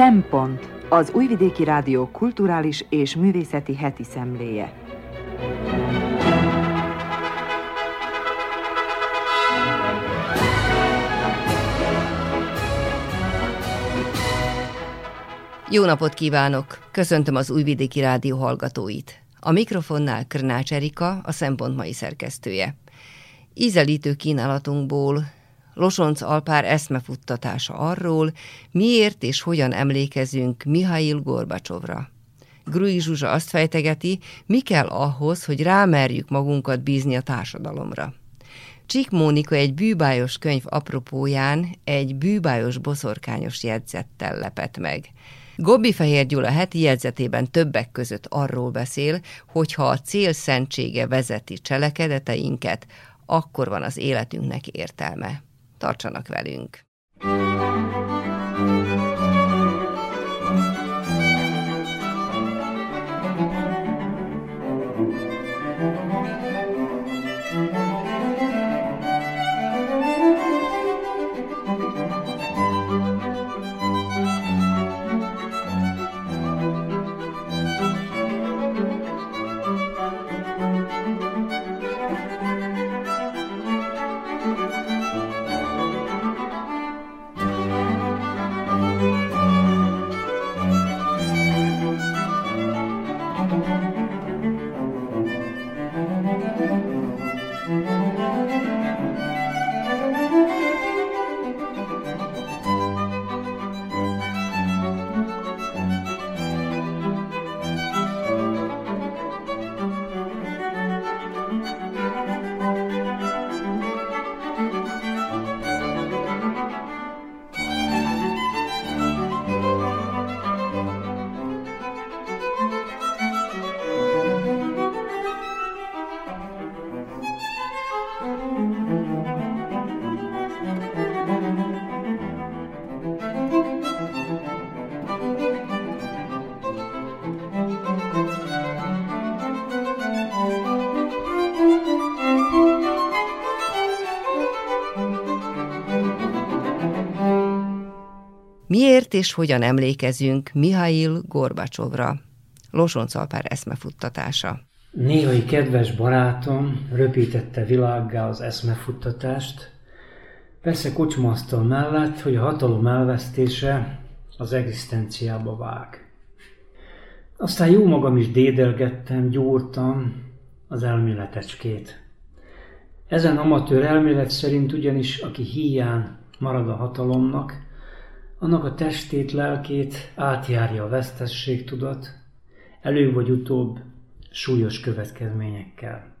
Szempont az Újvidéki Rádió kulturális és művészeti heti szemléje. Jó napot kívánok! Köszöntöm az Újvidéki Rádió hallgatóit. A mikrofonnál Krnács Erika, a Szempont mai szerkesztője. Ízelítő kínálatunkból Losonc Alpár eszmefuttatása arról, miért és hogyan emlékezünk Mihail Gorbacsovra. Grui Zsuzsa azt fejtegeti, mi kell ahhoz, hogy rámerjük magunkat bízni a társadalomra. Csik Mónika egy bűbájos könyv apropóján egy bűbájos boszorkányos jegyzettel lepett meg. Gobbi Fehér Gyula heti jegyzetében többek között arról beszél, hogy ha a cél szentsége vezeti cselekedeteinket, akkor van az életünknek értelme. Tartsanak velünk! Miért és hogyan emlékezünk Mihail Gorbacsovra? Losoncalpár eszmefuttatása. Néhai kedves barátom röpítette világgá az eszmefuttatást, persze kocsmasztal mellett, hogy a hatalom elvesztése az egzisztenciába vág. Aztán jó magam is dédelgettem, gyúrtam az elméletecskét. Ezen amatőr elmélet szerint ugyanis, aki híján marad a hatalomnak, annak a testét, lelkét átjárja a vesztességtudat, előbb vagy utóbb súlyos következményekkel.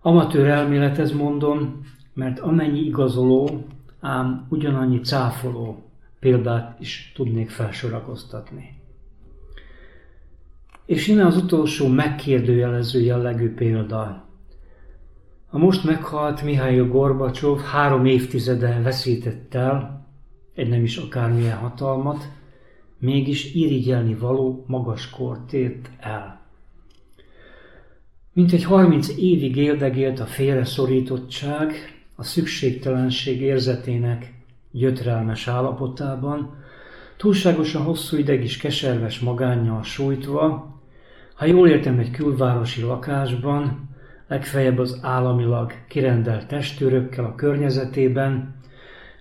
Amatőr elméletez mondom, mert amennyi igazoló, ám ugyanannyi cáfoló példát is tudnék felsorakoztatni. És innen az utolsó megkérdőjelező jellegű példa. A most meghalt Mihail Gorbacsov három évtizede veszített el egy nem is akármilyen hatalmat, mégis irigyelni való magas kort ért el. Mint egy harminc évig éldegélt a félreszorítottság, a szükségtelenség érzetének gyötrelmes állapotában, túlságosan hosszú ideg is keserves magánnyal sújtva, ha jól értem egy külvárosi lakásban, legfeljebb az államilag kirendelt testőrökkel a környezetében,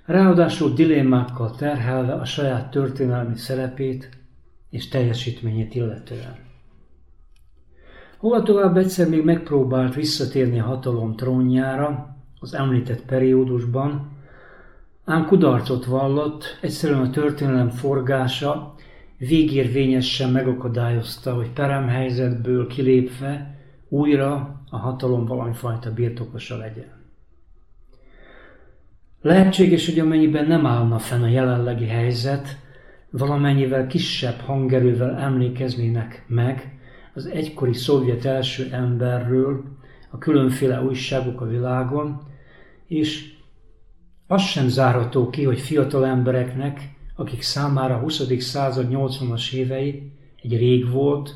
ráadásul dilemmákkal terhelve a saját történelmi szerepét és teljesítményét illetően. Hova tovább egyszer még megpróbált visszatérni a hatalom trónjára az említett periódusban, ám kudarcot vallott, egyszerűen a történelem forgása végérvényesen megakadályozta, hogy peremhelyzetből kilépve újra a hatalom valamifajta birtokosa legyen. Lehetséges, hogy amennyiben nem állna fenn a jelenlegi helyzet, valamennyivel kisebb hangerővel emlékeznének meg az egykori szovjet első emberről a különféle újságok a világon, és az sem zárható ki, hogy fiatal embereknek, akik számára a 20. század 80-as évei egy rég volt,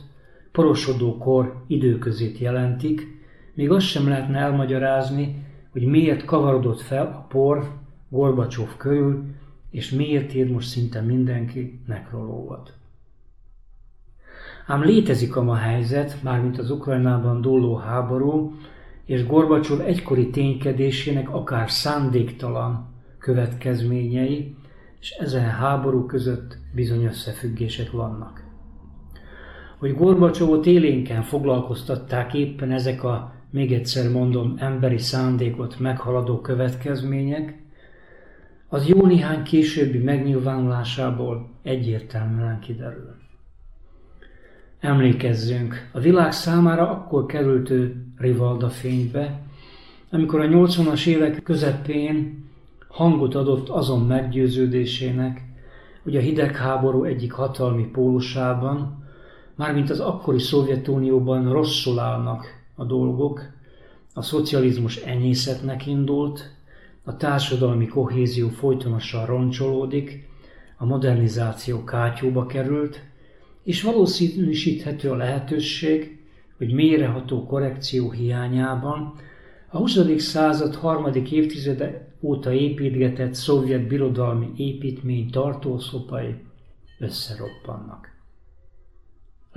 porosodó kor időközét jelentik, még azt sem lehetne elmagyarázni, hogy miért kavarodott fel a por Gorbacsov körül, és miért ír most szinte mindenki nekrológat. Ám létezik a ma helyzet, mármint az Ukrajnában dúló háború, és Gorbacsov egykori ténykedésének akár szándéktalan következményei, és ezen háború között bizony összefüggések vannak. Hogy Gorbacsovot élénken foglalkoztatták éppen ezek a, még egyszer mondom, emberi szándékot meghaladó következmények, az jó néhány későbbi megnyilvánulásából egyértelműen kiderül. Emlékezzünk, a világ számára akkor került ő Rivalda fénybe, amikor a 80-as évek közepén hangot adott azon meggyőződésének, hogy a hidegháború egyik hatalmi pólusában, mármint az akkori Szovjetunióban rosszul állnak a dolgok, a szocializmus enyészetnek indult, a társadalmi kohézió folytonosan roncsolódik, a modernizáció kátyúba került, és valószínűsíthető a lehetőség, hogy mélyreható korrekció hiányában a 20. század harmadik évtizede óta építgetett szovjet birodalmi építmény tartószopai összeroppannak.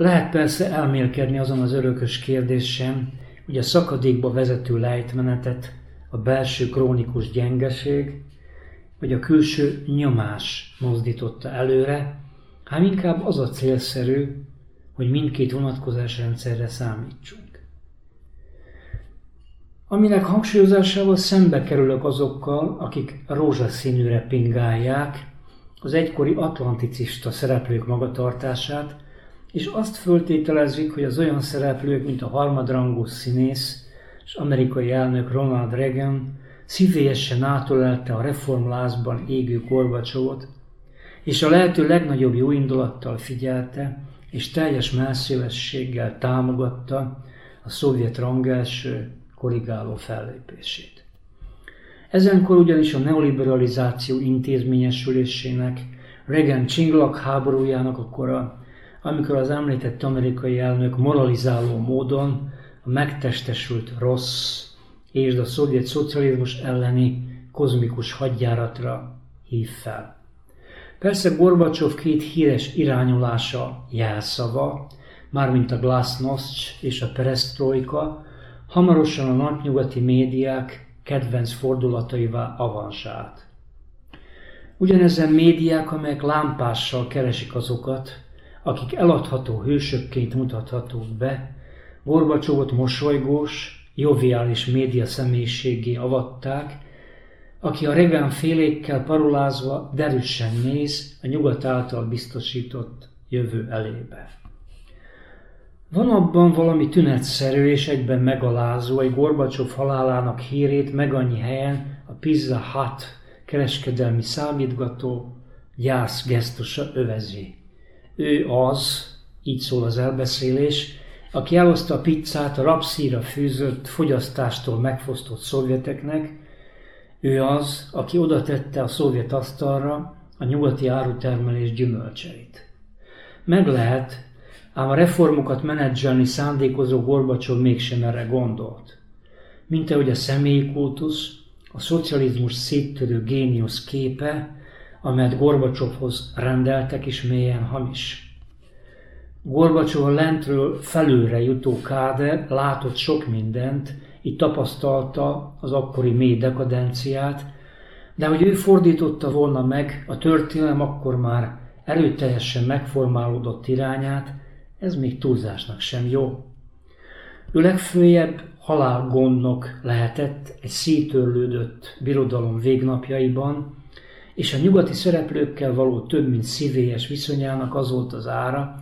Lehet persze elmélkedni azon az örökös kérdésen, hogy a szakadékba vezető lejtmenetet a belső krónikus gyengeség, vagy a külső nyomás mozdította előre, hanem inkább az a célszerű, hogy mindkét vonatkozásrendszerre számítsunk. Aminek hangsúlyozásával szembe kerülök azokkal, akik rózsaszínűre pingálják az egykori atlanticista szereplők magatartását, és azt föltételezik, hogy az olyan szereplők, mint a harmadrangú színész és amerikai elnök Ronald Reagan szívélyesen átölelte a reformlázban égő Gorbacsovot, és a lehető legnagyobb jó indulattal figyelte, és teljes melszélességgel támogatta a szovjet rangelső korrigáló fellépését. Ezenkor ugyanis a neoliberalizáció intézményesülésének, Reagan csinglak háborújának a kora, amikor az említett amerikai elnök moralizáló módon a megtestesült rossz és a szovjet szocializmus elleni kozmikus hadjáratra hív fel. Persze Gorbacsov két híres irányolása jelszava, mármint a glasnost és a perestroika, hamarosan a napnyugati médiák kedvenc fordulataivá avansált. Ugyanezen médiák, amelyek lámpással keresik azokat, akik eladható hősökként mutathatók be, Gorbacsovot mosolygós, joviális média személyiségé avatták, aki a Reagan félékkel parolázva derűsen néz a nyugat által biztosított jövő elébe. Van abban valami tünetszerű és egyben megalázó, egy Gorbacsov halálának hírét meg annyi helyen a Pizza Hut kereskedelmi számítgató gyász gesztusa övezi. Ő az, így szól az elbeszélés, aki elhozta a pizzát a rapszíra fűzött, fogyasztástól megfosztott szovjeteknek, ő az, aki oda tette a szovjet asztalra a nyugati árutermelés gyümölcseit. Meg lehet, ám a reformokat menedzselni szándékozó Gorbacsov mégsem erre gondolt. Mint ahogy a személyi kultusz, a szocializmus széttörő géniusz képe, amelyet Gorbacsovhoz rendeltek is mélyen hamis. Gorbacsov lentről felülre jutó káder látott sok mindent, így tapasztalta az akkori mély dekadenciát, de hogy ő fordította volna meg a történelem akkor már erőteljesen megformálódott irányát, ez még túlzásnak sem jó. Ő legfőjebb halálgondnok lehetett egy szétörlődött birodalom végnapjaiban, és a nyugati szereplőkkel való több mint szívélyes viszonyának az volt az ára,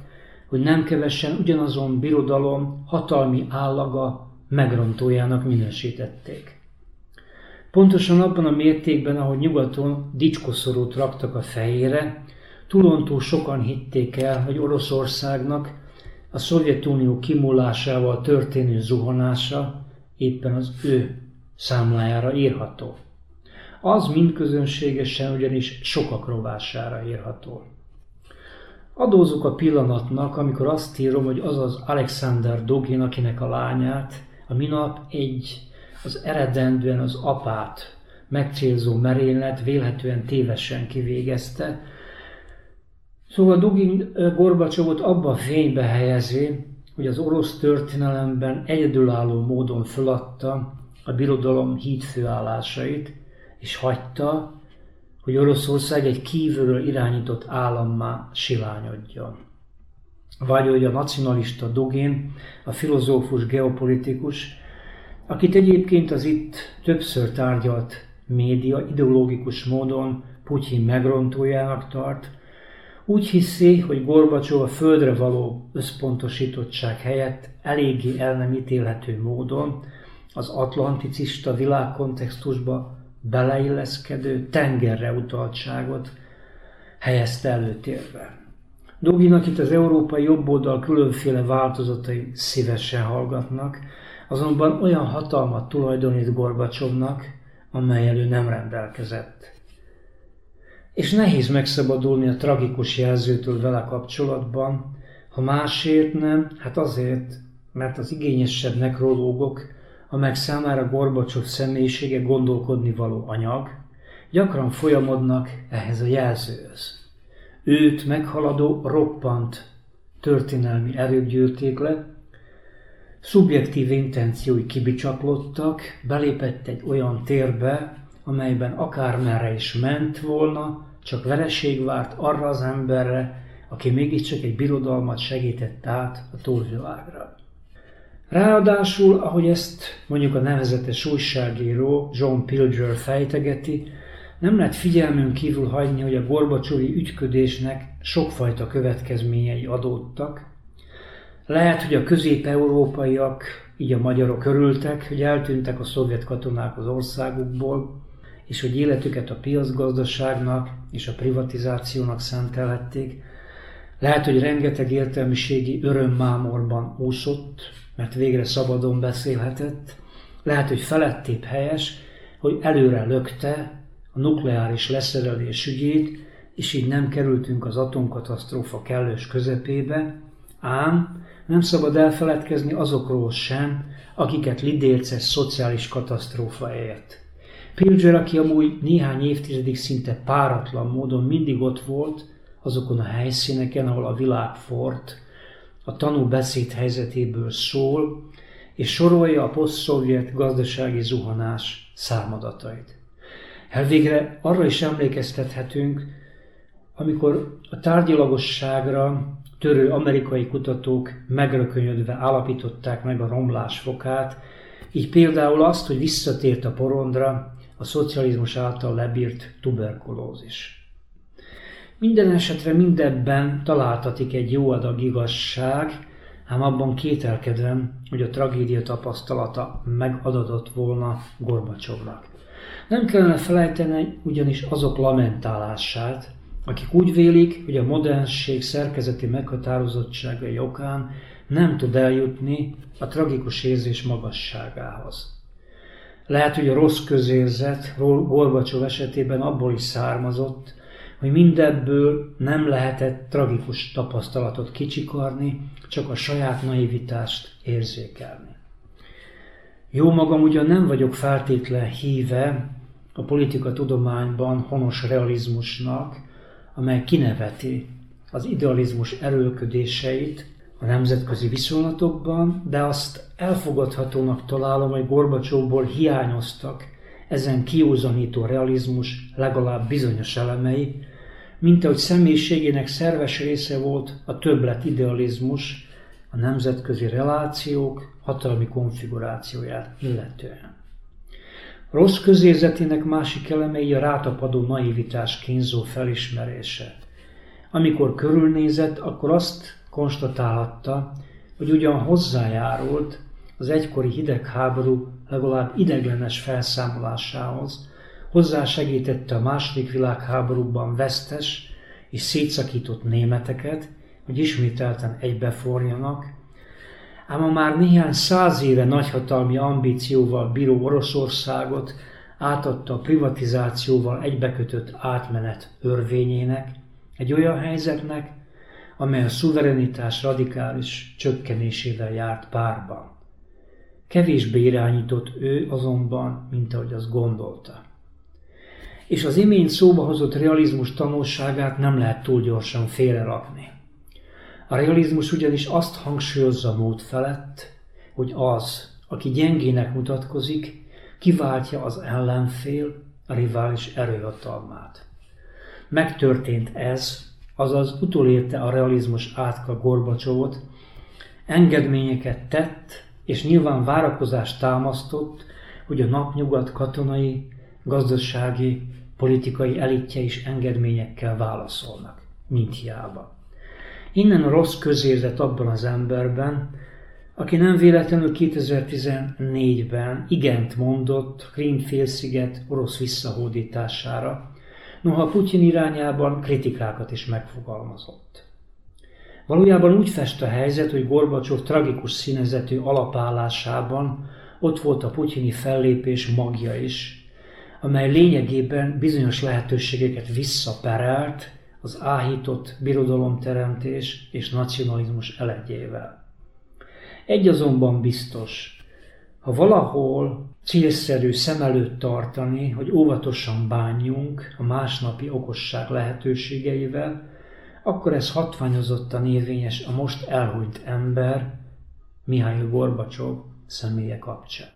hogy nem kevesen ugyanazon birodalom hatalmi állaga megrontójának minősítették. Pontosan abban a mértékben, ahogy nyugaton dicskoszorút raktak a fejére, túlontúl sokan hitték el, hogy Oroszországnak a Szovjetunió kimúlásával történő zuhanása éppen az ő számlájára írható. Az mindközönségesen ugyanis sokak rovására írható. Adózok a pillanatnak, amikor azt írom, hogy az az Alexander Dogin, akinek a lányát a minap egy az eredendően az apát megcélzó merénylet vélhetően tévesen kivégezte. Szóval Dugin Gorbacsovot abba a fénybe helyezi, hogy az orosz történelemben egyedülálló módon föladta a birodalom hídfőállásait, és hagyta, hogy Oroszország egy kívülről irányított állammá silányodjon. Vagy hogy a nacionalista Dogin, a filozófus geopolitikus, akit egyébként az itt többször tárgyalt média ideológikus módon Putyin megrontójának tart, úgy hiszi, hogy Gorbacsov a földre való összpontosítottság helyett eléggé el nem ítélhető módon az atlanticista világkontextusba beleilleszkedő tengerre utaltságot helyezte előtérbe. Doginak itt az európai jobboldal különféle változatai szívesen hallgatnak, azonban olyan hatalmat tulajdonít Gorbacsovnak, amely elő nem rendelkezett. És nehéz megszabadulni a tragikus jelzőtől vele kapcsolatban, ha másért nem, hát azért, mert az igényesebb nekrológok amelyek számára Gorbacsov személyisége gondolkodni való anyag, gyakran folyamodnak ehhez a jelzőhöz. Őt meghaladó roppant történelmi erők gyűrték le, szubjektív intenciói kibicsaklottak, belépett egy olyan térbe, amelyben akármerre is ment volna, csak vereség várt arra az emberre, aki mégiscsak egy birodalmat segített át a túlvilágra. Ráadásul, ahogy ezt mondjuk a nevezetes újságíró John Pilger fejtegeti, nem lehet figyelmünk kívül hagyni, hogy a Gorbacsovi ügyködésnek sokfajta következményei adódtak. Lehet, hogy a közép-európaiak, így a magyarok örültek, hogy eltűntek a szovjet katonák az országukból, és hogy életüket a piacgazdaságnak és a privatizációnak szentelhették. Lehet, hogy rengeteg értelmiségi örömmámorban úszott, mert végre szabadon beszélhetett, lehet, hogy felettébb helyes, hogy előre lökte a nukleáris leszerelés ügyét, és így nem kerültünk az atomkatasztrófa kellős közepébe, ám nem szabad elfeledkezni azokról sem, akiket lidérces szociális katasztrófa ért. Pilger, aki amúgy néhány évtizedig szinte páratlan módon mindig ott volt, azokon a helyszíneken, ahol a világ fort, a tanú beszéd helyzetéből szól, és sorolja a poszt-szovjet gazdasági zuhanás számadatait. Elvégre arra is emlékeztethetünk, amikor a tárgyalagosságra törő amerikai kutatók megrökönyödve állapították meg a romlás fokát, így például azt, hogy visszatért a porondra a szocializmus által lebírt tuberkulózis. Minden esetre mindebben találtatik egy jó adag igazság, ám abban kételkedem, hogy a tragédia tapasztalata megadatott volna Gorbacsovnak. Nem kellene felejteni ugyanis azok lamentálását, akik úgy vélik, hogy a modernség szerkezeti meghatározottságai okán nem tud eljutni a tragikus érzés magasságához. Lehet, hogy a rossz közérzet Gorbacsov esetében abból is származott, hogy mindebből nem lehetett tragikus tapasztalatot kicsikarni, csak a saját naivitást érzékelni. Jó magam ugyan nem vagyok feltétlen híve a politika tudományban honos realizmusnak, amely kineveti az idealizmus erőlködéseit a nemzetközi viszonylatokban, de azt elfogadhatónak találom, hogy Gorbacsóból hiányoztak ezen kiúzanító realizmus legalább bizonyos elemei, mint ahogy személyiségének szerves része volt a többlet idealizmus, a nemzetközi relációk hatalmi konfigurációját illetően. Rossz közérzetének másik elemei a rátapadó naivitás kínzó felismerése. Amikor körülnézett, akkor azt konstatálhatta, hogy ugyan hozzájárult az egykori hidegháború legalább ideglenes felszámolásához, hozzásegítette a második világháborúban vesztes és szétszakított németeket, hogy ismételten egybeforjanak, ám a már néhány száz éve nagyhatalmi ambícióval bíró Oroszországot átadta a privatizációval egybekötött átmenet örvényének, egy olyan helyzetnek, amely a szuverenitás radikális csökkenésével járt párban. Kevésbé irányított ő azonban, mint ahogy azt gondolta. És az imént szóba hozott realizmus tanulságát nem lehet túl gyorsan félrerakni. A realizmus ugyanis azt hangsúlyozza mód felett, hogy az, aki gyengének mutatkozik, kiváltja az ellenfél, a rivális erőhatalmát. Megtörtént ez, azaz utolérte a realizmus átka Gorbacsovot, engedményeket tett, és nyilván várakozást támasztott, hogy a napnyugat katonai, gazdasági, politikai elitje is engedményekkel válaszolnak, mint hiába. Innen a rossz közérzet abban az emberben, aki nem véletlenül 2014-ben igent mondott Krím-félsziget orosz visszahódítására, noha Putyin irányában kritikákat is megfogalmazott. Valójában úgy fest a helyzet, hogy Gorbacsov tragikus színezetű alapállásában ott volt a putyini fellépés magja is, amely lényegében bizonyos lehetőségeket visszaperelt az áhított birodalomteremtés és nacionalizmus elegyével. Egy azonban biztos, ha valahol célszerű szem előtt tartani, hogy óvatosan bánjunk a másnapi okosság lehetőségeivel, akkor ez hatványozottan érvényes a most elhunyt ember, Mihály Gorbacsov személye kapcsán.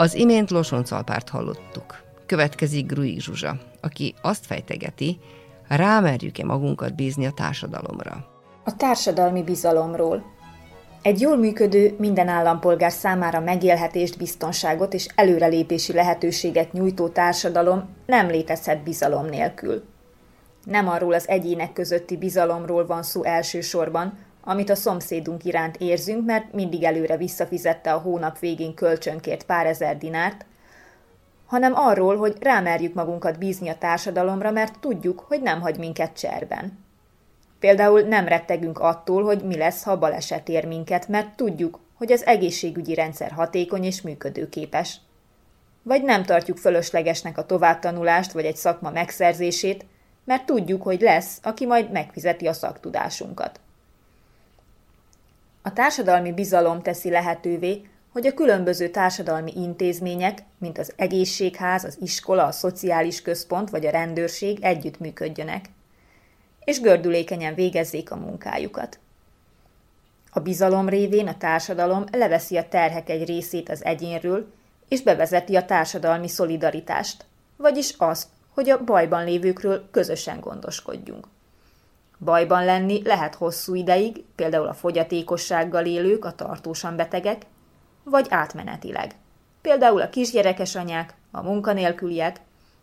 Az imént Losoncalpárt hallottuk. Következik Grui Zsuzsa, aki azt fejtegeti, Rámerjük-e magunkat bízni a társadalomra? A társadalmi bizalomról. Egy jól működő, minden állampolgár számára megélhetést, biztonságot és előrelépési lehetőséget nyújtó társadalom nem létezhet bizalom nélkül. Nem arról az egyének közötti bizalomról van szó elsősorban, amit a szomszédunk iránt érzünk, mert mindig előre visszafizette a hónap végén kölcsönkért pár ezer dinárt, hanem arról, hogy rámerjük magunkat bízni a társadalomra, mert tudjuk, hogy nem hagy minket cserben. Például nem rettegünk attól, hogy mi lesz, ha baleset ér minket, mert tudjuk, hogy az egészségügyi rendszer hatékony és működőképes. Vagy nem tartjuk fölöslegesnek a továbbtanulást vagy egy szakma megszerzését, mert tudjuk, hogy lesz, aki majd megfizeti a szaktudásunkat. A társadalmi bizalom teszi lehetővé, hogy a különböző társadalmi intézmények, mint az egészségház, az iskola, a szociális központ vagy a rendőrség együttműködjönek, és gördülékenyen végezzék a munkájukat. A bizalom révén a társadalom leveszi a terhek egy részét az egyénről, és bevezeti a társadalmi szolidaritást, vagyis azt, hogy a bajban lévőkről közösen gondoskodjunk. Bajban lenni lehet hosszú ideig, például a fogyatékossággal élők, a tartósan betegek, vagy átmenetileg. Például a kisgyerekes anyák, a munkanélküliek,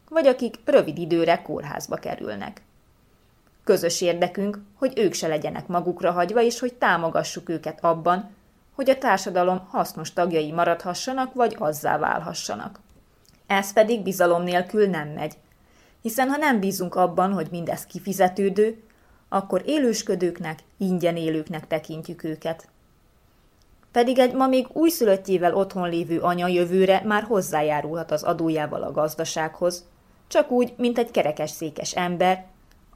vagy akik rövid időre kórházba kerülnek. Közös érdekünk, hogy ők se legyenek magukra hagyva, és hogy támogassuk őket abban, hogy a társadalom hasznos tagjai maradhassanak, vagy azzá válhassanak. Ez pedig bizalom nélkül nem megy, hiszen ha nem bízunk abban, hogy mindez kifizetődő, akkor élősködőknek, ingyen élőknek tekintjük őket. Pedig egy ma még újszülöttjével otthon lévő anya jövőre már hozzájárulhat az adójával a gazdasághoz, csak úgy, mint egy kerekes székes ember,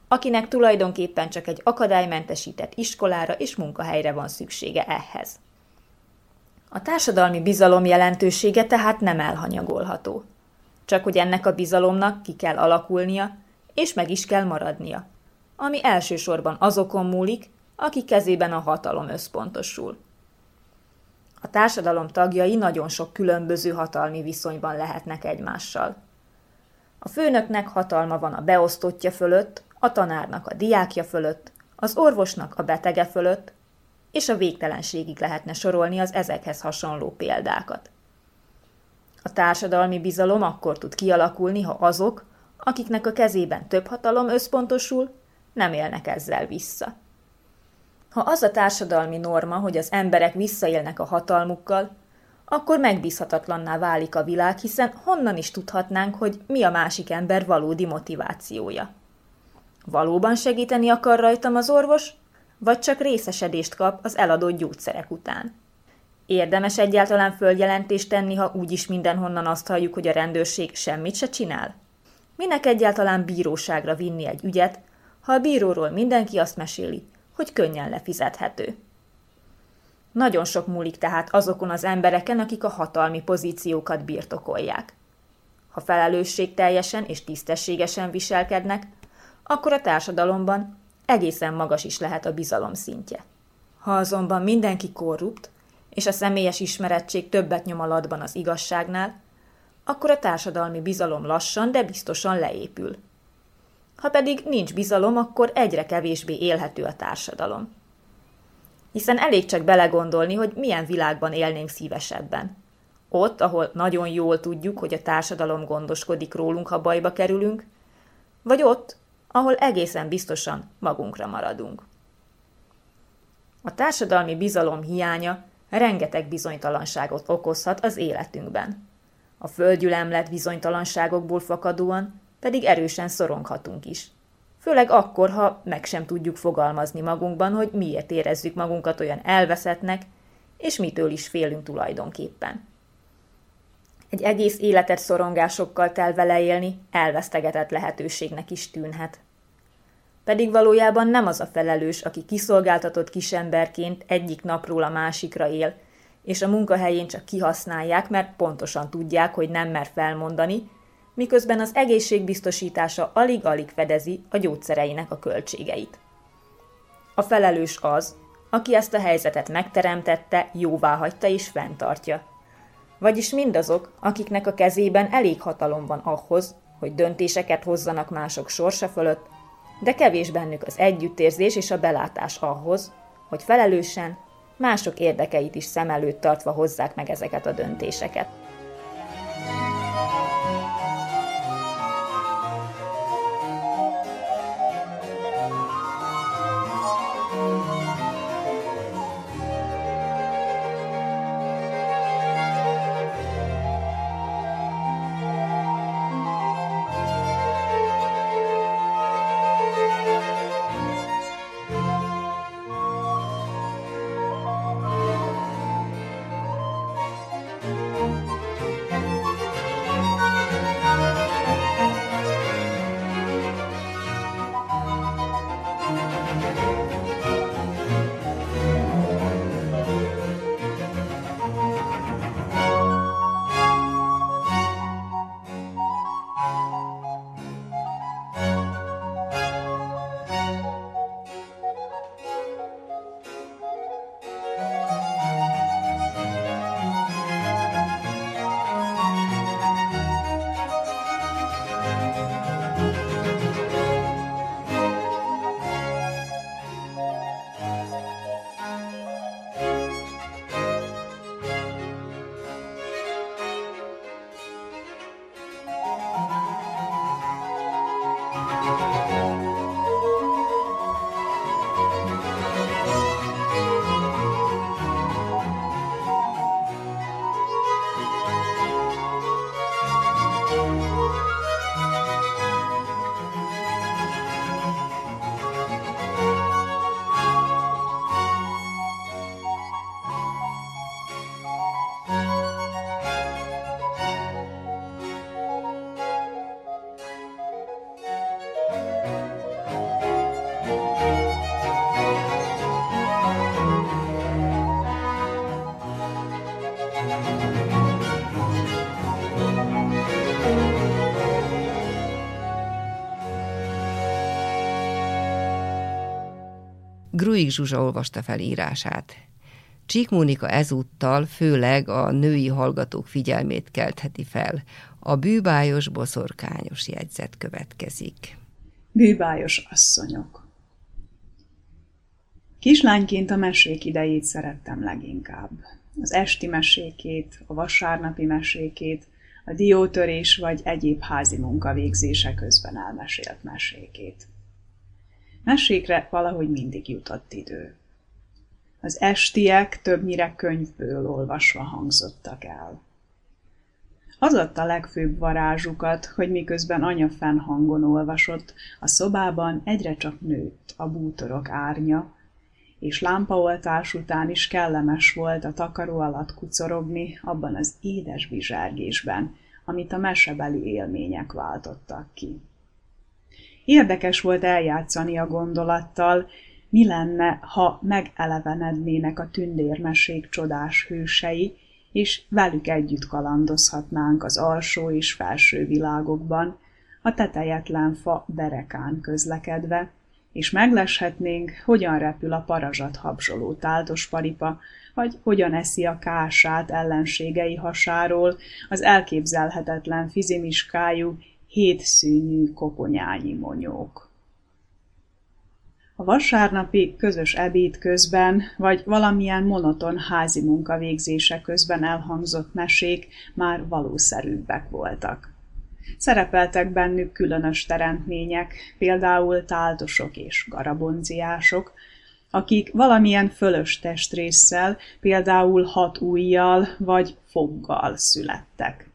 akinek tulajdonképpen csak egy akadálymentesített iskolára és munkahelyre van szüksége ehhez. A társadalmi bizalom jelentősége tehát nem elhanyagolható. Csak hogy ennek a bizalomnak ki kell alakulnia, és meg is kell maradnia, ami elsősorban azokon múlik, akik kezében a hatalom összpontosul. A társadalom tagjai nagyon sok különböző hatalmi viszonyban lehetnek egymással. A főnöknek hatalma van a beosztottja fölött, a tanárnak a diákja fölött, az orvosnak a betege fölött, és a végtelenségig lehetne sorolni az ezekhez hasonló példákat. A társadalmi bizalom akkor tud kialakulni, ha azok, akiknek a kezében több hatalom összpontosul, nem élnek ezzel vissza. Ha az a társadalmi norma, hogy az emberek visszaélnek a hatalmukkal, akkor megbízhatatlanná válik a világ, hiszen honnan is tudhatnánk, hogy mi a másik ember valódi motivációja. Valóban segíteni akar rajtam az orvos, vagy csak részesedést kap az eladott gyógyszerek után? Érdemes egyáltalán följelentést tenni, ha úgyis mindenhonnan azt halljuk, hogy a rendőrség semmit se csinál? Minek egyáltalán bíróságra vinni egy ügyet, ha a bíróról mindenki azt meséli, hogy könnyen lefizethető? Nagyon sok múlik tehát azokon az embereken, akik a hatalmi pozíciókat birtokolják. Ha felelősség teljesen és tisztességesen viselkednek, akkor a társadalomban egészen magas is lehet a bizalom szintje. Ha azonban mindenki korrupt, és a személyes ismerettség többet nyom alatban az igazságnál, akkor a társadalmi bizalom lassan, de biztosan leépül. Ha pedig nincs bizalom, akkor egyre kevésbé élhető a társadalom. Hiszen elég csak belegondolni, hogy milyen világban élnénk szívesebben. Ott, ahol nagyon jól tudjuk, hogy a társadalom gondoskodik rólunk, ha bajba kerülünk, vagy ott, ahol egészen biztosan magunkra maradunk. A társadalmi bizalom hiánya rengeteg bizonytalanságot okozhat az életünkben. A földgyülemlet bizonytalanságokból fakadóan pedig erősen szoronghatunk is. Főleg akkor, ha meg sem tudjuk fogalmazni magunkban, hogy miért érezzük magunkat olyan elveszettnek, és mitől is félünk tulajdonképpen. Egy egész életet szorongásokkal telve leélni elvesztegetett lehetőségnek is tűnhet. Pedig valójában nem az a felelős, aki kiszolgáltatott kisemberként egyik napról a másikra él, és a munkahelyén csak kihasználják, mert pontosan tudják, hogy nem mer felmondani, miközben az egészségbiztosítása alig-alig fedezi a gyógyszereinek a költségeit. A felelős az, aki ezt a helyzetet megteremtette, jóvá hagyta és fenntartja. Vagyis mindazok, akiknek a kezében elég hatalom van ahhoz, hogy döntéseket hozzanak mások sorsa fölött, de kevés bennük az együttérzés és a belátás ahhoz, hogy felelősen, mások érdekeit is szem előtt tartva hozzák meg ezeket a döntéseket. Gruig Zsuzsa olvasta fel írását. Csík Mónika ezúttal főleg a női hallgatók figyelmét keltheti fel. A bűbájos, boszorkányos jegyzet következik. Bűbájos asszonyok Kislányként a mesék idejét szerettem leginkább. Az esti mesékét, a vasárnapi mesékét, a diótörés vagy egyéb házi munkavégzése közben elmesélt mesékét. Mesékre valahogy mindig jutott idő. Az estiek többnyire könyvből olvasva hangzottak el. Az adta legfőbb varázsukat, hogy miközben anya fennhangon olvasott, a szobában egyre csak nőtt a bútorok árnya, és lámpaoltás után is kellemes volt a takaró alatt kucorogni abban az édes bizsergésben, amit a mesebeli élmények váltottak ki. Érdekes volt eljátszani a gondolattal, mi lenne, ha megelevenednének a tündérmesék csodás hősei, és velük együtt kalandozhatnánk az alsó és felső világokban, a tetejetlen fa berekán közlekedve, és megleshetnénk, hogyan repül a parazsat habzsoló táltos paripa, vagy hogyan eszi a kását ellenségei hasáról az elképzelhetetlen fizimiskájú hétszűnyű koponyányi monyók. A vasárnapi közös ebéd közben, vagy valamilyen monoton házi munka végzése közben elhangzott mesék már valószerűbbek voltak. Szerepeltek bennük különös teremtmények, például táltosok és garabonciások, akik valamilyen fölös testrészsel, például hat ujjal vagy foggal születtek.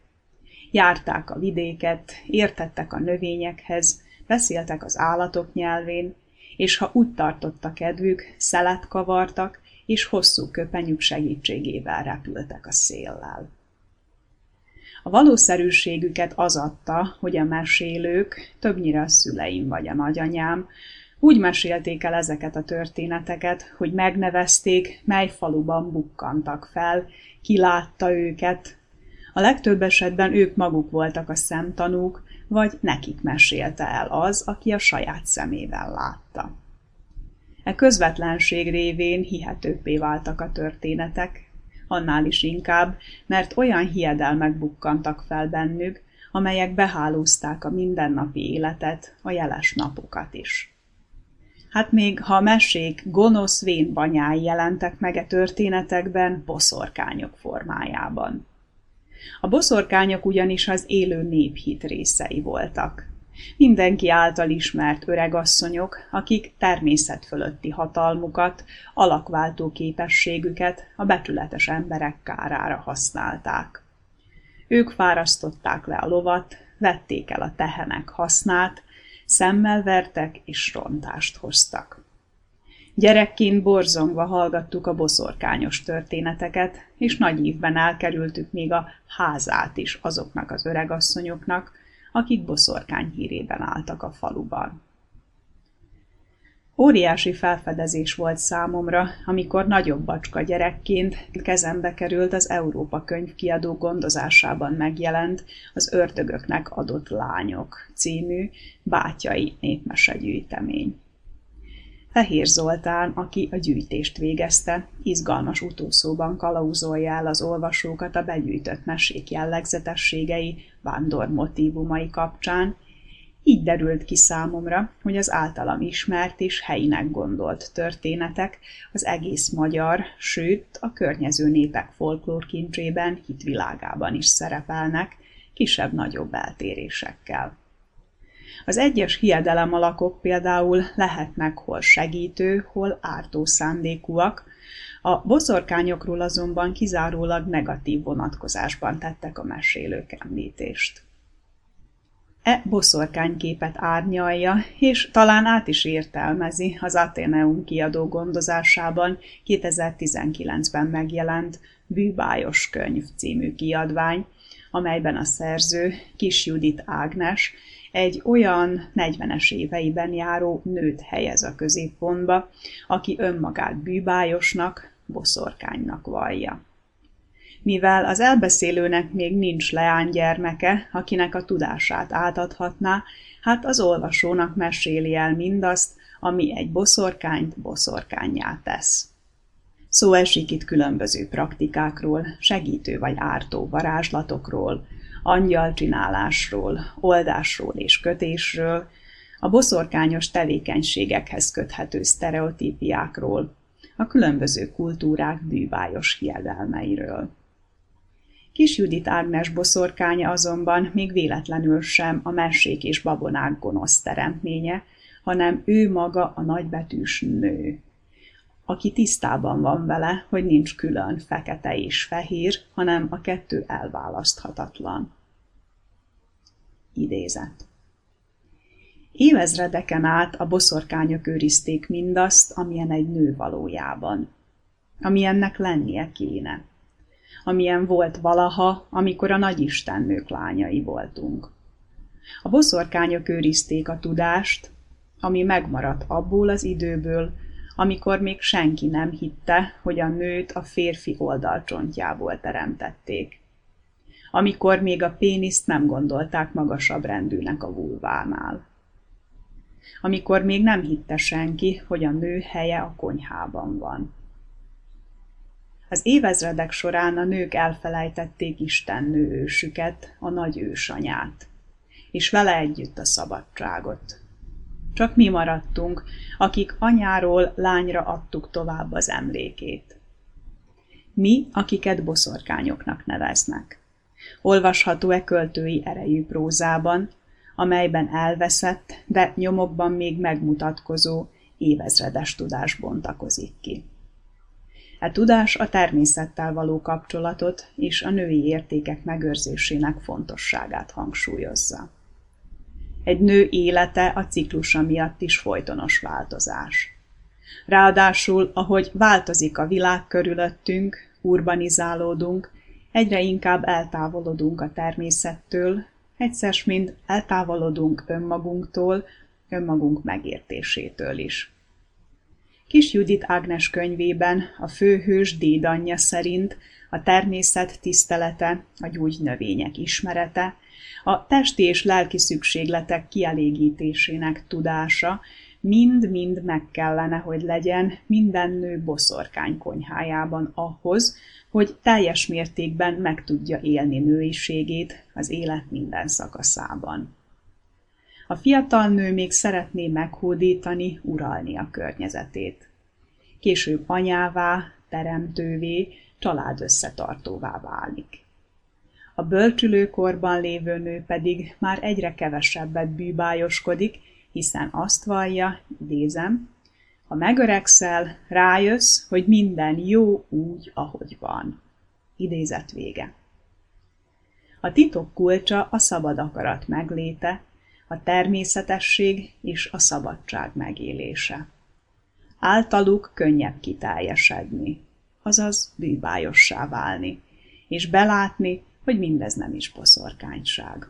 Járták a vidéket, értettek a növényekhez, beszéltek az állatok nyelvén, és ha úgy tartotta kedvük, szelet kavartak, és hosszú köpenyük segítségével repültek a széllel. A valószerűségüket az adta, hogy a mesélők, többnyire a szüleim vagy a nagyanyám, úgy mesélték el ezeket a történeteket, hogy megnevezték, mely faluban bukkantak fel, ki látta őket, a legtöbb esetben ők maguk voltak a szemtanúk, vagy nekik mesélte el az, aki a saját szemével látta. E közvetlenség révén hihetőbbé váltak a történetek, annál is inkább, mert olyan hiedelmek bukkantak fel bennük, amelyek behálózták a mindennapi életet, a jeles napokat is. Hát még ha a mesék gonosz vén banyái jelentek meg e történetekben boszorkányok formájában. A boszorkányok ugyanis az élő néphit részei voltak. Mindenki által ismert öregasszonyok, akik természet fölötti hatalmukat, alakváltó képességüket a betületes emberek kárára használták. Ők fárasztották le a lovat, vették el a tehenek hasznát, szemmel vertek és rontást hoztak. Gyerekként borzongva hallgattuk a boszorkányos történeteket, és nagy ívben elkerültük még a házát is azoknak az öregasszonyoknak, akik boszorkány hírében álltak a faluban. Óriási felfedezés volt számomra, amikor nagyobb bacska gyerekként kezembe került az Európa könyvkiadó gondozásában megjelent az Ördögöknek adott lányok című bátyai népmesegyűjtemény. Fehér Zoltán, aki a gyűjtést végezte, izgalmas utószóban kalauzolja el az olvasókat a begyűjtött mesék jellegzetességei, vándor motívumai kapcsán, így derült ki számomra, hogy az általam ismert és helyinek gondolt történetek az egész magyar, sőt a környező népek folklórkincsében, hitvilágában is szerepelnek, kisebb-nagyobb eltérésekkel. Az egyes hiedelem alakok például lehetnek hol segítő, hol ártó szándékúak, a boszorkányokról azonban kizárólag negatív vonatkozásban tettek a mesélők említést. E boszorkányképet árnyalja, és talán át is értelmezi az Ateneum kiadó gondozásában 2019-ben megjelent Bűbájos könyv című kiadvány, amelyben a szerző Kis Judit Ágnes egy olyan 40-es éveiben járó nőt helyez a középpontba, aki önmagát bűbájosnak, boszorkánynak vallja. Mivel az elbeszélőnek még nincs leánygyermeke, akinek a tudását átadhatná, hát az olvasónak meséli el mindazt, ami egy boszorkányt boszorkányjá tesz. Szó esik itt különböző praktikákról, segítő vagy ártó varázslatokról, angyalcsinálásról, oldásról és kötésről, a boszorkányos tevékenységekhez köthető sztereotípiákról, a különböző kultúrák bűvályos hiedelmeiről. Kis Judit Ágnes boszorkánya azonban még véletlenül sem a mesék és babonák gonosz teremtménye, hanem ő maga a nagybetűs nő, aki tisztában van vele, hogy nincs külön fekete és fehér, hanem a kettő elválaszthatatlan. Idézet. Évezredeken át a boszorkányok őrizték mindazt, amilyen egy nő valójában. Amilyennek lennie kéne. Amilyen volt valaha, amikor a nagyistennők lányai voltunk. A boszorkányok őrizték a tudást, ami megmaradt abból az időből, amikor még senki nem hitte, hogy a nőt a férfi oldalcsontjából teremtették. Amikor még a péniszt nem gondolták magasabb rendűnek a vulvánál. Amikor még nem hitte senki, hogy a nő helye a konyhában van. Az évezredek során a nők elfelejtették Isten ősüket, a nagy ősanyát, és vele együtt a szabadságot. Csak mi maradtunk, akik anyáról lányra adtuk tovább az emlékét. Mi, akiket boszorkányoknak neveznek. Olvasható-e költői erejű prózában, amelyben elveszett, de nyomokban még megmutatkozó, évezredes tudás bontakozik ki. E tudás a természettel való kapcsolatot és a női értékek megőrzésének fontosságát hangsúlyozza. Egy nő élete a ciklusa miatt is folytonos változás. Ráadásul, ahogy változik a világ körülöttünk, urbanizálódunk, egyre inkább eltávolodunk a természettől, egyszer mind eltávolodunk önmagunktól, önmagunk megértésétől is. Kis Judit Ágnes könyvében a főhős dédanyja szerint a természet tisztelete, a gyógynövények ismerete, a testi és lelki szükségletek kielégítésének tudása mind-mind meg kellene, hogy legyen minden nő boszorkány konyhájában ahhoz, hogy teljes mértékben meg tudja élni nőiségét az élet minden szakaszában. A fiatal nő még szeretné meghódítani, uralni a környezetét. Később anyává, teremtővé, család összetartóvá válik. A bölcsülőkorban lévő nő pedig már egyre kevesebbet bűbájoskodik, hiszen azt vallja, idézem, ha megöregszel, rájössz, hogy minden jó úgy, ahogy van. Idézet vége. A titok kulcsa a szabad akarat megléte, a természetesség és a szabadság megélése. Általuk könnyebb kiteljesedni, azaz bűbájossá válni, és belátni, hogy mindez nem is boszorkányság.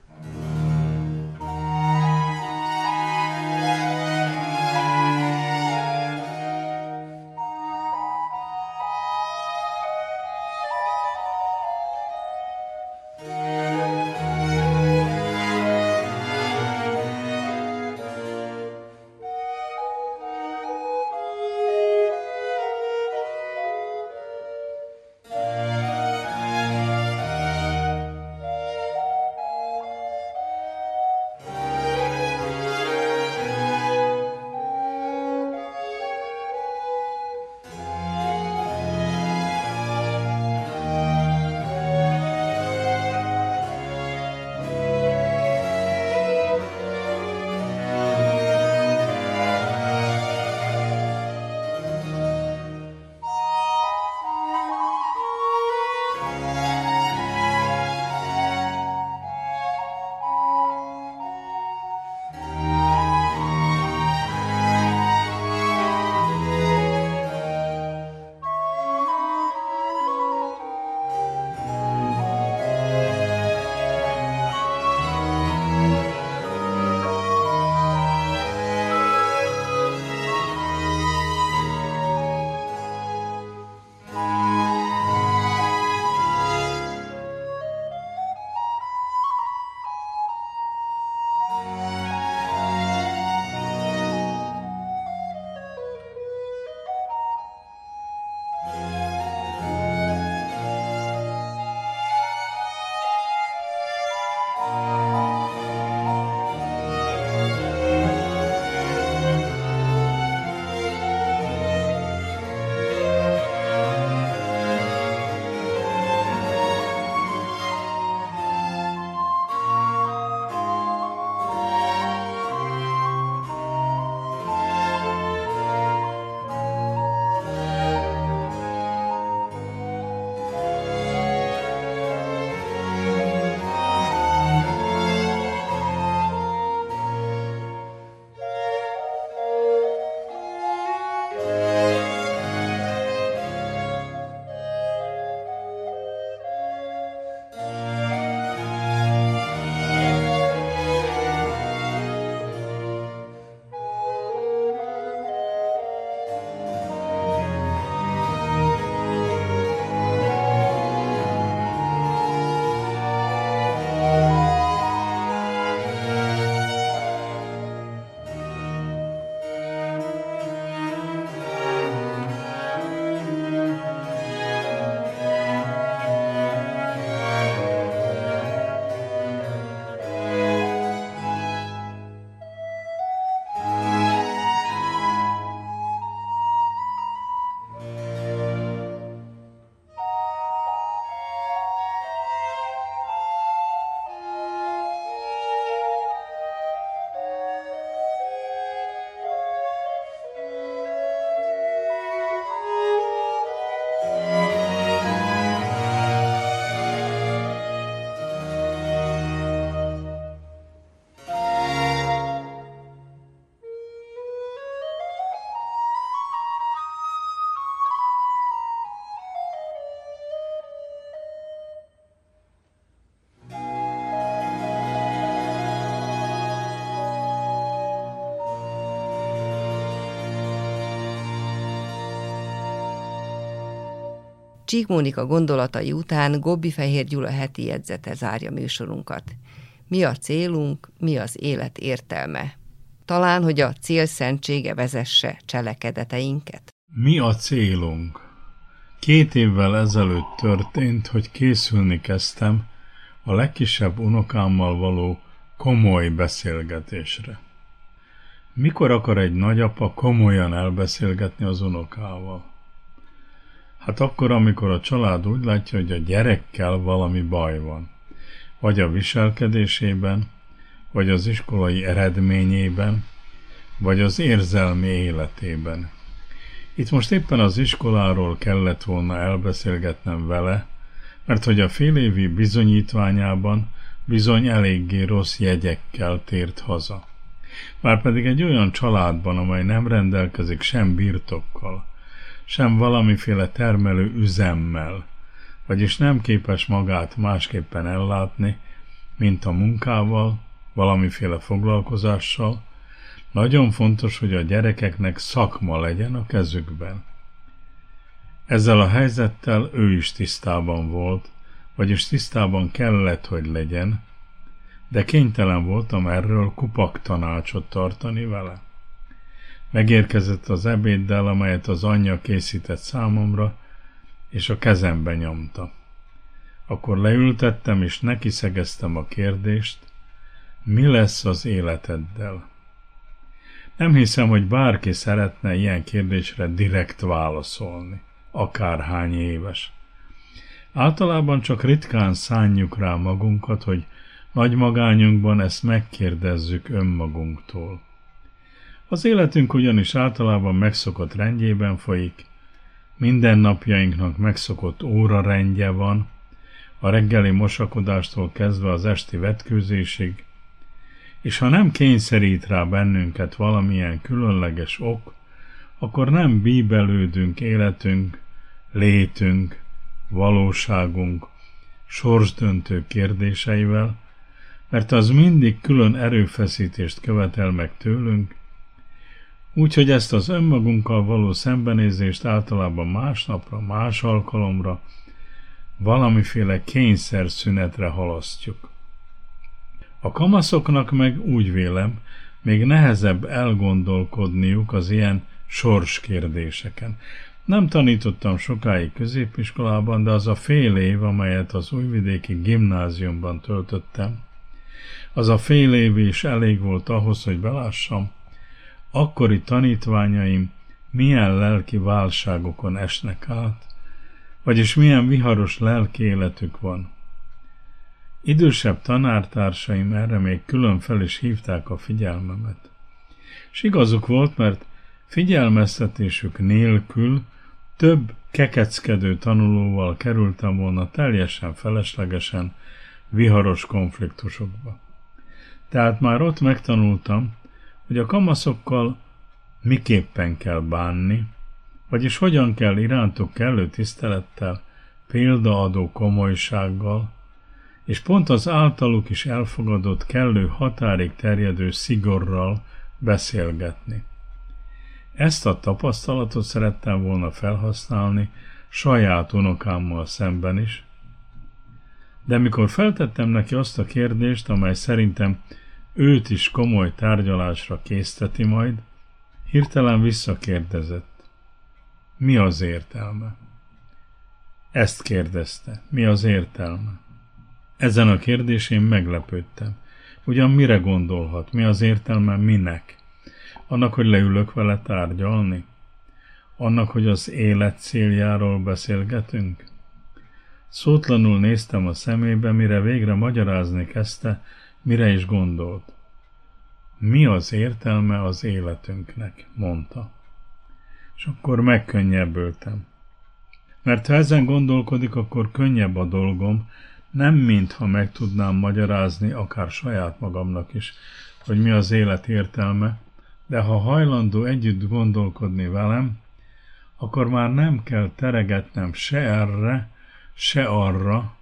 Csík Mónika gondolatai után Gobbi Fehér Gyula heti jegyzete zárja műsorunkat. Mi a célunk, mi az élet értelme? Talán, hogy a cél szentsége vezesse cselekedeteinket? Mi a célunk? Két évvel ezelőtt történt, hogy készülni kezdtem a legkisebb unokámmal való komoly beszélgetésre. Mikor akar egy nagyapa komolyan elbeszélgetni az unokával? Hát akkor, amikor a család úgy látja, hogy a gyerekkel valami baj van. Vagy a viselkedésében, vagy az iskolai eredményében, vagy az érzelmi életében. Itt most éppen az iskoláról kellett volna elbeszélgetnem vele, mert hogy a félévi bizonyítványában bizony eléggé rossz jegyekkel tért haza. Márpedig egy olyan családban, amely nem rendelkezik sem birtokkal, sem valamiféle termelő üzemmel, vagyis nem képes magát másképpen ellátni, mint a munkával, valamiféle foglalkozással, nagyon fontos, hogy a gyerekeknek szakma legyen a kezükben. Ezzel a helyzettel ő is tisztában volt, vagyis tisztában kellett, hogy legyen, de kénytelen voltam erről kupak tanácsot tartani vele. Megérkezett az ebéddel, amelyet az anyja készített számomra, és a kezembe nyomta. Akkor leültettem, és neki szegeztem a kérdést, mi lesz az életeddel? Nem hiszem, hogy bárki szeretne ilyen kérdésre direkt válaszolni, akárhány éves. Általában csak ritkán szánjuk rá magunkat, hogy nagy magányunkban ezt megkérdezzük önmagunktól. Az életünk ugyanis általában megszokott rendjében folyik, minden napjainknak megszokott óra rendje van, a reggeli mosakodástól kezdve az esti vetkőzésig, és ha nem kényszerít rá bennünket valamilyen különleges ok, akkor nem bíbelődünk életünk, létünk, valóságunk, sorsdöntő kérdéseivel, mert az mindig külön erőfeszítést követel meg tőlünk, úgyhogy ezt az önmagunkkal való szembenézést általában másnapra, más alkalomra, valamiféle kényszer szünetre halasztjuk. A kamaszoknak meg úgy vélem, még nehezebb elgondolkodniuk az ilyen sorskérdéseken. Nem tanítottam sokáig középiskolában, de az a fél év, amelyet az újvidéki gimnáziumban töltöttem, az a fél év is elég volt ahhoz, hogy belássam, akkori tanítványaim milyen lelki válságokon esnek át, vagyis milyen viharos lelki életük van. Idősebb tanártársaim erre még külön fel is hívták a figyelmemet. És igazuk volt, mert figyelmeztetésük nélkül több kekeckedő tanulóval kerültem volna teljesen feleslegesen viharos konfliktusokba. Tehát már ott megtanultam, hogy a kamaszokkal miképpen kell bánni, vagyis hogyan kell irántuk kellő tisztelettel, példaadó komolysággal, és pont az általuk is elfogadott kellő határig terjedő szigorral beszélgetni. Ezt a tapasztalatot szerettem volna felhasználni saját unokámmal szemben is, de mikor feltettem neki azt a kérdést, amely szerintem őt is komoly tárgyalásra készteti majd, hirtelen visszakérdezett. Mi az értelme? Ezt kérdezte. Mi az értelme? Ezen a kérdésén meglepődtem. Ugyan mire gondolhat? Mi az értelme minek? Annak, hogy leülök vele tárgyalni? Annak, hogy az élet céljáról beszélgetünk? Szótlanul néztem a szemébe, mire végre magyarázni kezdte, mire is gondolt. Mi az értelme az életünknek, mondta. És akkor megkönnyebbültem. Mert ha ezen gondolkodik, akkor könnyebb a dolgom, nem mintha meg tudnám magyarázni akár saját magamnak is, hogy mi az élet értelme, de ha hajlandó együtt gondolkodni velem, akkor már nem kell teregetnem se erre, se arra,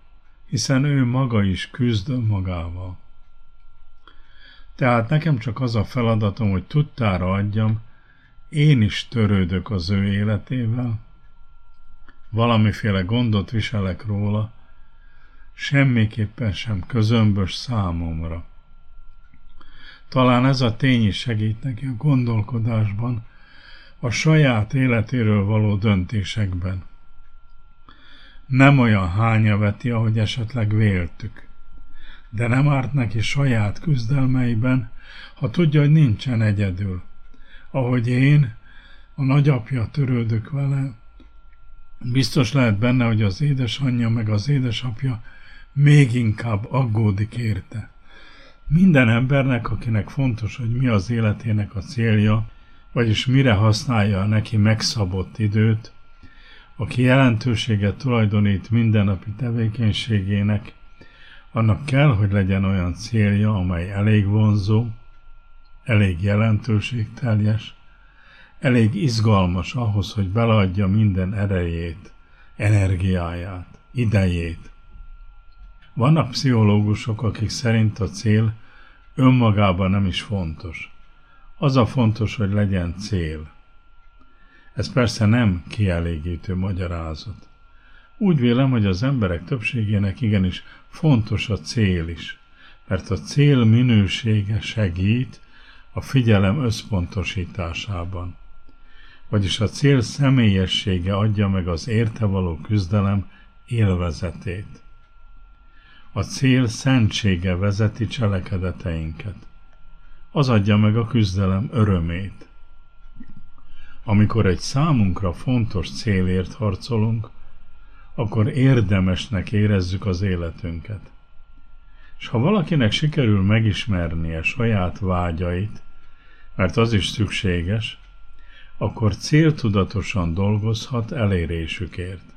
hiszen ő maga is küzd magával. Tehát nekem csak az a feladatom, hogy tudtára adjam, én is törődök az ő életével, valamiféle gondot viselek róla, semmiképpen sem közömbös számomra. Talán ez a tény is segít neki a gondolkodásban, a saját életéről való döntésekben. Nem olyan hánya veti, ahogy esetleg véltük. De nem árt neki saját küzdelmeiben, ha tudja, hogy nincsen egyedül. Ahogy én, a nagyapja törődök vele, biztos lehet benne, hogy az édesanyja meg az édesapja még inkább aggódik érte. Minden embernek, akinek fontos, hogy mi az életének a célja, vagyis mire használja neki megszabott időt, aki jelentőséget tulajdonít mindennapi tevékenységének, annak kell, hogy legyen olyan célja, amely elég vonzó, elég jelentőségteljes, elég izgalmas ahhoz, hogy beleadja minden erejét, energiáját, idejét. Vannak pszichológusok, akik szerint a cél önmagában nem is fontos. Az a fontos, hogy legyen cél. Ez persze nem kielégítő magyarázat. Úgy vélem, hogy az emberek többségének igenis fontos a cél is, mert a cél minősége segít a figyelem összpontosításában. Vagyis a cél személyessége adja meg az érte való küzdelem élvezetét. A cél szentsége vezeti cselekedeteinket. Az adja meg a küzdelem örömét. Amikor egy számunkra fontos célért harcolunk, akkor érdemesnek érezzük az életünket. És ha valakinek sikerül megismernie saját vágyait, mert az is szükséges, akkor céltudatosan dolgozhat elérésükért.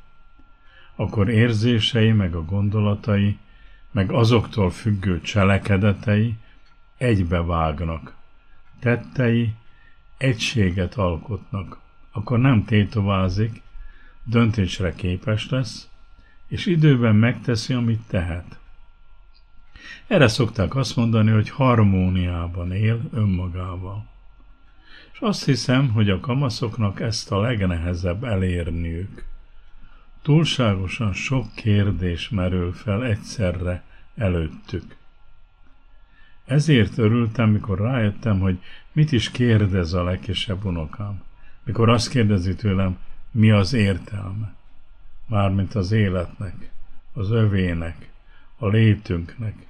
Akkor érzései meg a gondolatai, meg azoktól függő cselekedetei egybevágnak. Tettei egységet alkotnak. Akkor nem tétovázik, döntésre képes lesz, és időben megteszi, amit tehet. Erre szokták azt mondani, hogy harmóniában él önmagával. És azt hiszem, hogy a kamaszoknak ezt a legnehezebb elérniük. Túlságosan sok kérdés merül fel egyszerre előttük. Ezért örültem, mikor rájöttem, hogy mit is kérdez a legkisebb unokám. Mikor azt kérdezi tőlem, mi az értelme. Mármint az életnek, az övének, a létünknek,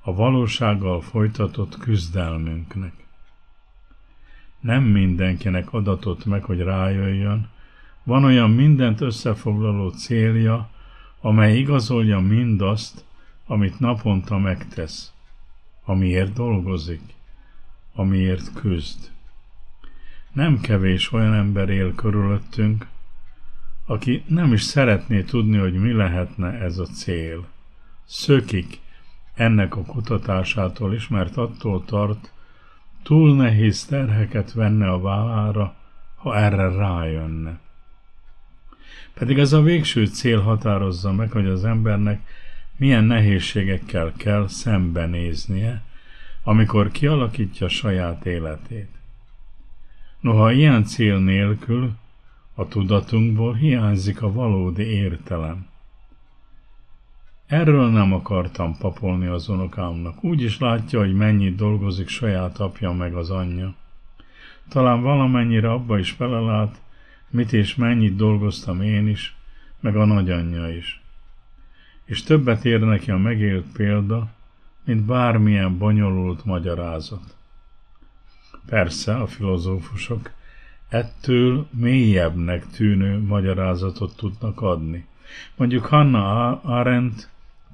a valósággal folytatott küzdelmünknek. Nem mindenkinek adatott meg, hogy rájöjjön, van olyan mindent összefoglaló célja, amely igazolja mindazt, amit naponta megtesz, amiért dolgozik, amiért küzd. Nem kevés olyan ember él körülöttünk, aki nem is szeretné tudni, hogy mi lehetne ez a cél. Szökik ennek a kutatásától is, mert attól tart, túl nehéz terheket venne a vállára, ha erre rájönne. Pedig ez a végső cél határozza meg, hogy az embernek milyen nehézségekkel kell szembenéznie, amikor kialakítja saját életét. Noha ilyen cél nélkül a tudatunkból hiányzik a valódi értelem. Erről nem akartam papolni az unokámnak. Úgy is látja, hogy mennyit dolgozik saját apja meg az anyja. Talán valamennyire abba is belelát, mit és mennyit dolgoztam én is, meg a nagyanyja is. És többet ér neki a megélt példa, mint bármilyen bonyolult magyarázat. Persze a filozófusok ettől mélyebbnek tűnő magyarázatot tudnak adni. Mondjuk Hanna Arendt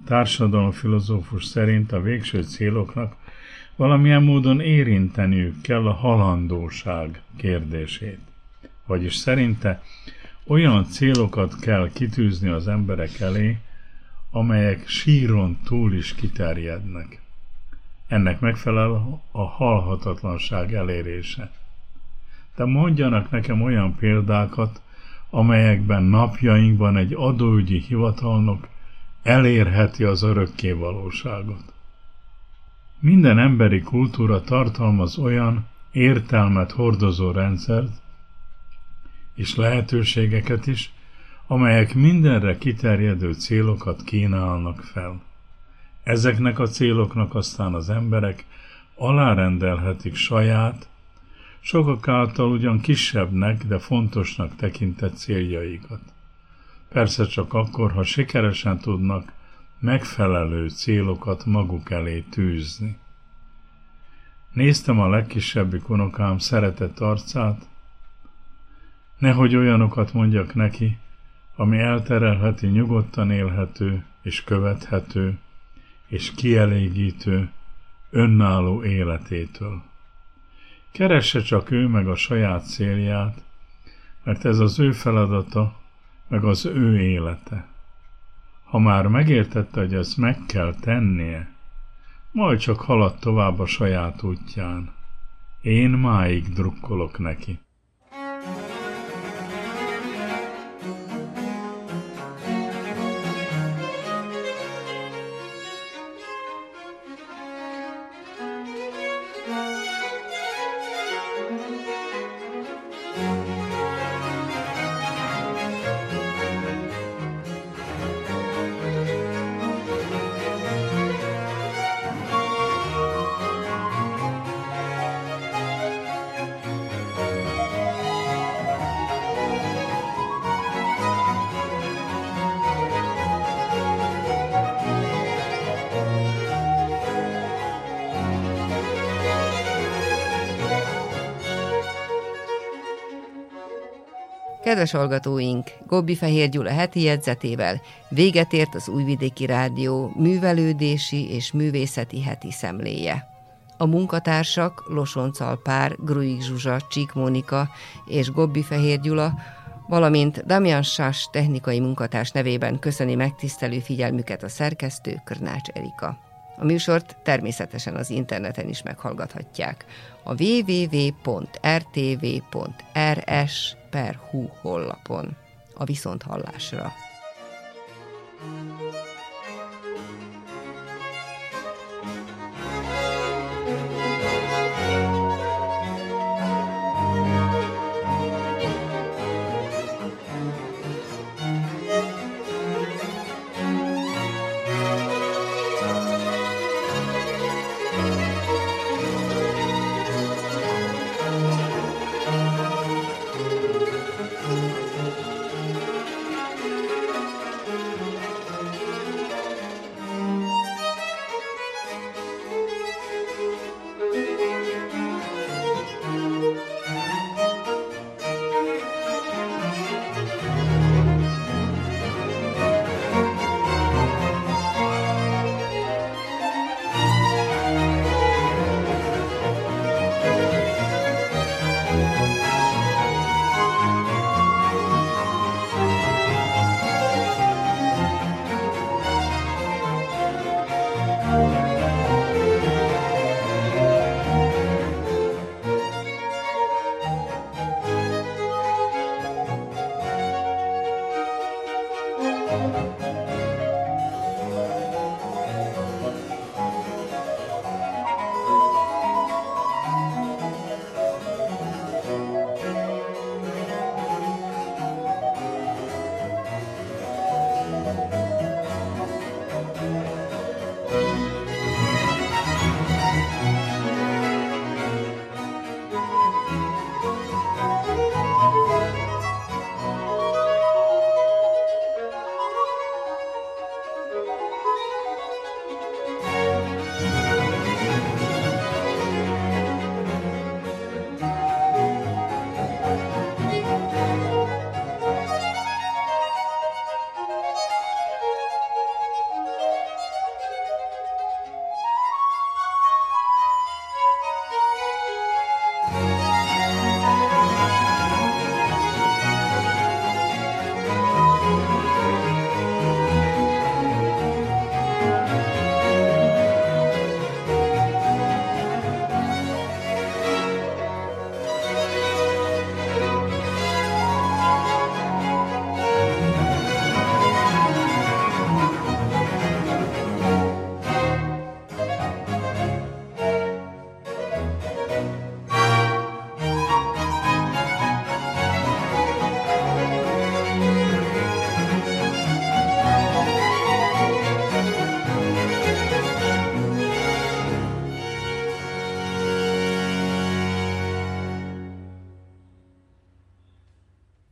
társadalomfilozófus szerint a végső céloknak valamilyen módon érinteniük kell a halandóság kérdését. Vagyis szerinte olyan célokat kell kitűzni az emberek elé, amelyek síron túl is kiterjednek. Ennek megfelel a halhatatlanság elérése. De mondjanak nekem olyan példákat, amelyekben napjainkban egy adóügyi hivatalnok elérheti az örökké valóságot. Minden emberi kultúra tartalmaz olyan értelmet hordozó rendszert és lehetőségeket is, amelyek mindenre kiterjedő célokat kínálnak fel. Ezeknek a céloknak aztán az emberek alárendelhetik saját, sokak által ugyan kisebbnek, de fontosnak tekintett céljaikat. Persze csak akkor, ha sikeresen tudnak megfelelő célokat maguk elé tűzni. Néztem a legkisebbik unokám szeretett arcát, nehogy olyanokat mondjak neki, ami elterelheti nyugodtan élhető és követhető és kielégítő, önálló életétől. Keresse csak ő meg a saját célját, mert ez az ő feladata, meg az ő élete. Ha már megértette, hogy ezt meg kell tennie, majd csak halad tovább a saját útján. Én máig drukkolok neki. Kedves hallgatóink, Gobbi Fehér Gyula heti jegyzetével véget ért az Újvidéki Rádió művelődési és művészeti heti szemléje. A munkatársak Losoncal Pár, Gruig Zsuzsa, Csík Mónika és Gobbi Fehér Gyula, valamint Damian Sás technikai munkatárs nevében köszöni megtisztelő figyelmüket a szerkesztő Körnács Erika. A műsort természetesen az interneten is meghallgathatják. A www.rtv.rs per hu hollapon a viszonthallásra. thank Música